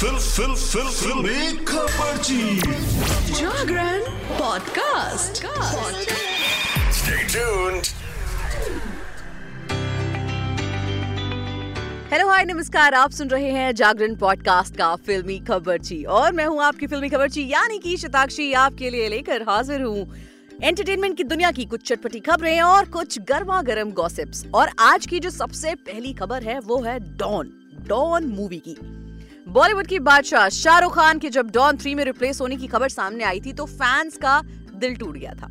Fill फिल fill Filmi Khabarchi Jagran podcast. Stay tuned. Hello hi नमस्कार। आप सुन रहे हैं जागरण पॉडकास्ट का फिल्मी खबरची और मैं हूँ आपकी फिल्मी खबरची यानी कि शताक्षी आपके लिए लेकर हाजिर हूँ। एंटरटेनमेंट की दुनिया की कुछ चटपटी खबरें और कुछ गर्मा गर्म गॉसिप्स और आज की जो सबसे पहली खबर है वो है डॉन डॉन मूवी की। बॉलीवुड की बादशाह शाहरुख खान के जब डॉन थ्री में रिप्लेस होने की खबर सामने आई थी तो फैंस का दिल टूट गया था।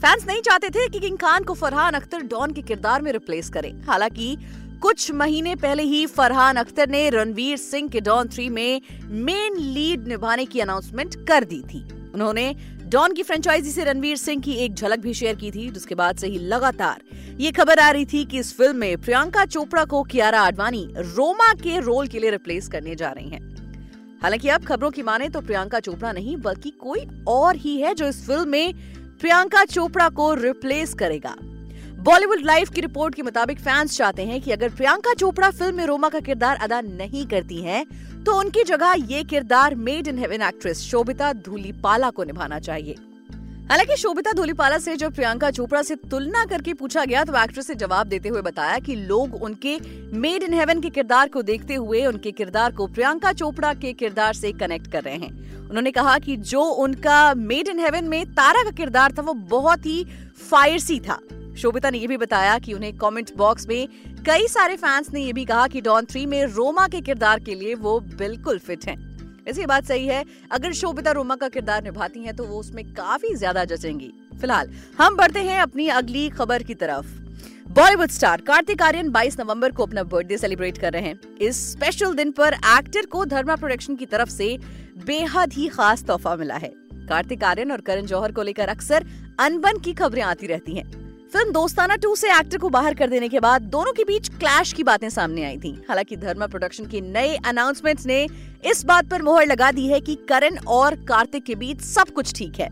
फैंस नहीं चाहते थे कि किंग खान को फरहान अख्तर डॉन के किरदार में रिप्लेस करे। हालाँकि, कुछ महीने पहले ही फरहान अख्तर ने रणवीर सिंह के डॉन थ्री में मेन लीड निभाने की अनाउंसमेंट कर दी थी। उन्होंने डॉन की फ्रेंचाइजी से रणवीर सिंह की एक झलक भी शेयर की थी, जिसके बाद से ही लगातार ये खबर आ रही थी कि इस फ़िल्म में प्रियंका चोपड़ा को कियारा आडवाणी रोमा के रोल के लिए रिप्लेस करने जा रही हैं। हालाँकि अब खबरों की माने तो प्रियंका चोपड़ा नहीं बल्कि कोई और ही है जो इस फ़िल्म में प्रियंका चोपड़ा को रिप्लेस करेगा। बॉलीवुड लाइव की रिपोर्ट के मुताबिक फैंस चाहते हैं कि अगर प्रियंका चोपड़ा फ़िल्म में रोमा का किरदार अदा नहीं करती हैं, तो उनकी जगह ये किरदार Made in Heaven actress Sobhita Dhulipala को निभाना चाहिए। हालाँकि शोभिता धोलीपाला से जब प्रियंका चोपड़ा से तुलना करके पूछा गया तो एक्ट्रेस ने जवाब देते हुए बताया कि लोग उनके मेड इन हेवन के किरदार को देखते हुए उनके किरदार को प्रियंका चोपड़ा के किरदार से कनेक्ट कर रहे हैं उन्होंने कहा कि जो उनका मेड इन हेवन में तारा का किरदार था, वो बहुत ही फायरसी था शोभिता ने यह भी बताया कि उन्हें कमेंट बॉक्स में कई सारे फैंस ने यह भी कहा कि डॉन थ्री में रोमा के किरदार के लिए वो बिल्कुल फिट हैं। ऐसी बात सही है, अगर शोभिता रोमा का किरदार निभाती हैं तो वो उसमें काफ़ी ज़्यादा जचेंगी। फ़िलहाल, हम बढ़ते हैं अपनी अगली खबर की तरफ़। बॉलीवुड स्टार कार्तिक आर्यन 22 नवंबर को अपना बर्थडे सेलिब्रेट कर रहे हैं। इस स्पेशल दिन पर एक्टर को धर्मा प्रोडक्शन की तरफ़ से बेहद ही खास तोहफा मिला है। कार्तिक आर्यन और करण जौहर को लेकर अक्सर अनबन की खबरें आती रहती हैं। फ़िल्म दोस्ताना टू से एक्टर को बाहर कर देने के बाद दोनों के बीच क्लैश की बातें सामने आई थी। हालाँकि धर्मा प्रोडक्शन के नए अनाउंसमेंट्स ने इस बात पर मोहर लगा दी है कि करण और कार्तिक के बीच सब कुछ ठीक है।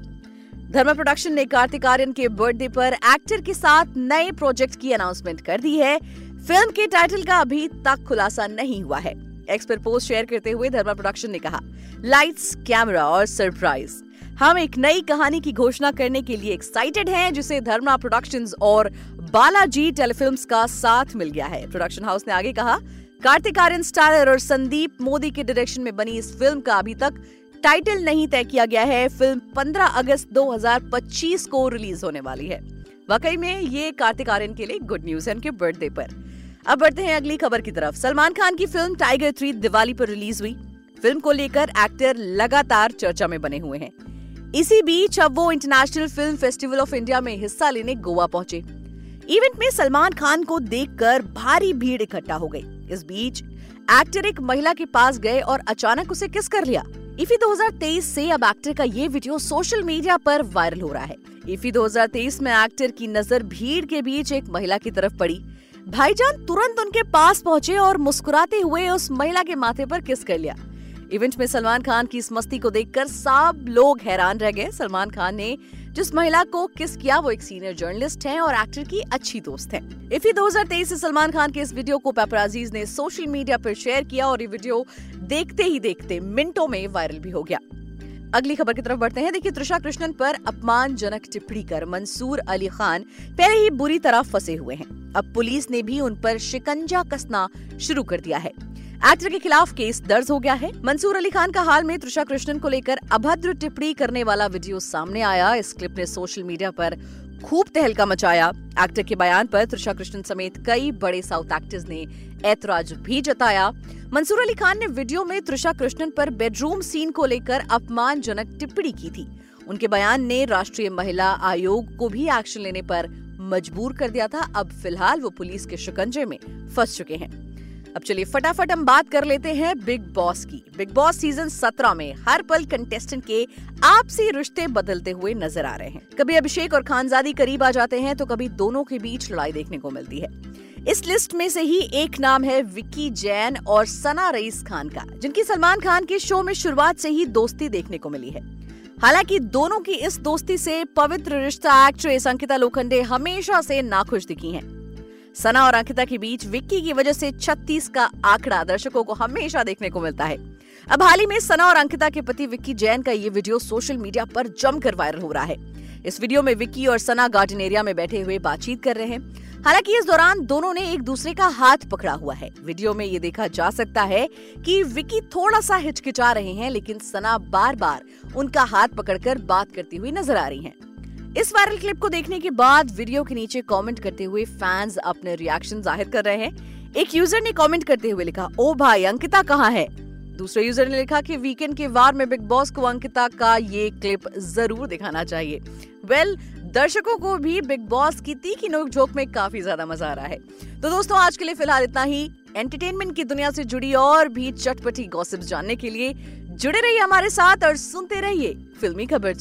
धर्मा प्रोडक्शन ने कार्तिक आर्यन के बर्थडे पर एक्टर के साथ नए प्रोजेक्ट की अनाउंसमेंट कर दी है। फ़िल्म के टाइटल का अभी तक खुलासा नहीं हुआ है। एक्स पोस्ट शेयर करते हुए धर्मा प्रोडक्शन ने कहा लाइट्स कैमरा और सरप्राइज़ हम एक नई कहानी की घोषणा करने के लिए एक्साइटेड हैं, जिसे धर्मा प्रोडक्शंस और बालाजी टेलीफिल्म्स का साथ मिल गया है। प्रोडक्शन हाउस ने आगे कहा, कार्तिक आर्यन स्टारर और संदीप मोदी के डायरेक्शन में बनी इस फ़िल्म का अभी तक टाइटल नहीं तय किया गया है। फ़िल्म 15 अगस्त 2025 को रिलीज़ होने वाली है। वाकई में ये कार्तिक आर्यन के लिए गुड न्यूज़ है, उनके बर्थडे पर। अब बढ़ते हैं अगली खबर की तरफ़। सलमान खान की फ़िल्म टाइगर थ्री दिवाली पर रिलीज़ हुई। फ़िल्म को लेकर एक्टर लगातार चर्चा में बने हुए हैं। इसी बीच अब वो international film festival of India में हिस्सा लेने गोवा पहुँचे। इवेंट में सलमान खान को देखकर भारी भीड़ इकट्ठा हो गई। इस बीच एक्टर एक महिला के पास गए और अचानक उसे किस कर लिया। इफी 2023 से अब एक्टर का ये वीडियो सोशल मीडिया पर वायरल हो रहा है। इफी 2023 में एक्टर की नज़र भीड़ के बीच एक महिला की तरफ़ पड़ी। भाईजान तुरंत उनके पास पहुँचे और मुस्कुराते हुए उस महिला के माथे पर किस कर लिया। इवेंट में सलमान खान की इस मस्ती को देखकर सब लोग हैरान रह गए। सलमान खान ने जिस महिला को किस किया, वो एक सीनियर जर्नलिस्ट हैं और एक्टर की अच्छी दोस्त हैं। इफी 2023 से सलमान खान के इस वीडियो को पेपराजीज ने सोशल मीडिया पर शेयर किया और ये वीडियो देखते ही देखते मिनटों में वायरल भी हो गया। अगली खबर की तरफ़ बढ़ते हैं। देखिए त्रिशा कृष्णन पर अपमानजनक टिप्पणी कर मंसूर अली खान पहले ही बुरी तरह फंसे हुए हैं। अब पुलिस ने भी उन पर शिकंजा कसना शुरू कर दिया है। एक्टर के खिलाफ केस दर्ज हो गया है। मंसूर अली खान का हाल में त्रिशा कृष्णन को लेकर अभद्र टिप्पणी करने वाला वीडियो सामने आया। इस क्लिप ने सोशल मीडिया पर खूब तहलका मचाया। एक्टर के बयान पर त्रिशा कृष्णन समेत कई बड़े साउथ एक्टर्स ने ऐतराज भी जताया। मंसूर अली खान ने वीडियो में त्रिशा कृष्णन पर बेडरूम सीन को लेकर अपमानजनक टिप्पणी की थी। उनके बयान ने राष्ट्रीय महिला आयोग को भी एक्शन लेने पर मजबूर कर दिया था। अब फ़िलहाल वो पुलिस के शिकंजे में फंस चुके हैं। अब चलिए फटाफट हम बात कर लेते हैं बिग बॉस की। बिग बॉस सीज़न 17 में हर पल कंटेस्टेंट के आपसी रिश्ते बदलते हुए नज़र आ रहे हैं। कभी अभिषेक और खानजादी करीब आ जाते हैं तो कभी दोनों के बीच लड़ाई देखने को मिलती है। इस लिस्ट में से ही एक नाम है विक्की जैन और सना रईस खान का, जिनकी सलमान खान के शो में शुरुआत से ही दोस्ती देखने को मिली है। हालाँकि दोनों की इस दोस्ती से पवित्र रिश्ता एक्ट्रेस अंकिता लोखंडे हमेशा से नाखुश दिखी हैं। सना और अंकिता के बीच विक्की की वजह से 36 का आंकड़ा दर्शकों को हमेशा देखने को मिलता है। अब हाल ही में सना और अंकिता के पति विक्की जैन का ये वीडियो सोशल मीडिया पर जमकर वायरल हो रहा है। इस वीडियो में विक्की और सना गार्डन एरिया में बैठे हुए बातचीत कर रहे हैं। हालाँकि इस दौरान दोनों ने एक दूसरे का हाथ पकड़ा हुआ है। वीडियो में ये देखा जा सकता है कि विक्की थोड़ा सा हिचकिचा रहे हैं, लेकिन सना बार बार उनका हाथ पकड़कर बात करती हुई नज़र आ रही हैं। इस वायरल क्लिप को देखने के बाद वीडियो के नीचे कमेंट करते हुए फैंस अपने रिएक्शन ज़ाहिर कर रहे हैं। एक यूज़र ने कमेंट करते हुए लिखा ओ भाई अंकिता कहाँ है? दूसरे यूज़र ने लिखा कि वीकेंड के वार में बिग बॉस को अंकिता का ये क्लिप ज़रूर दिखाना चाहिए. वेल well, दर्शकों को भी बिग बॉस की तीखी नोक में काफ़ी ज़्यादा मज़ा आ रहा है। तो दोस्तों आज के लिए फ़िलहाल इतना ही। एंटरटेनमेंट की दुनिया से जुड़ी और भी चटपटी गॉसिप जानने के लिए जुड़े रहिए हमारे साथ और सुनते रहिए फिल्मी खबर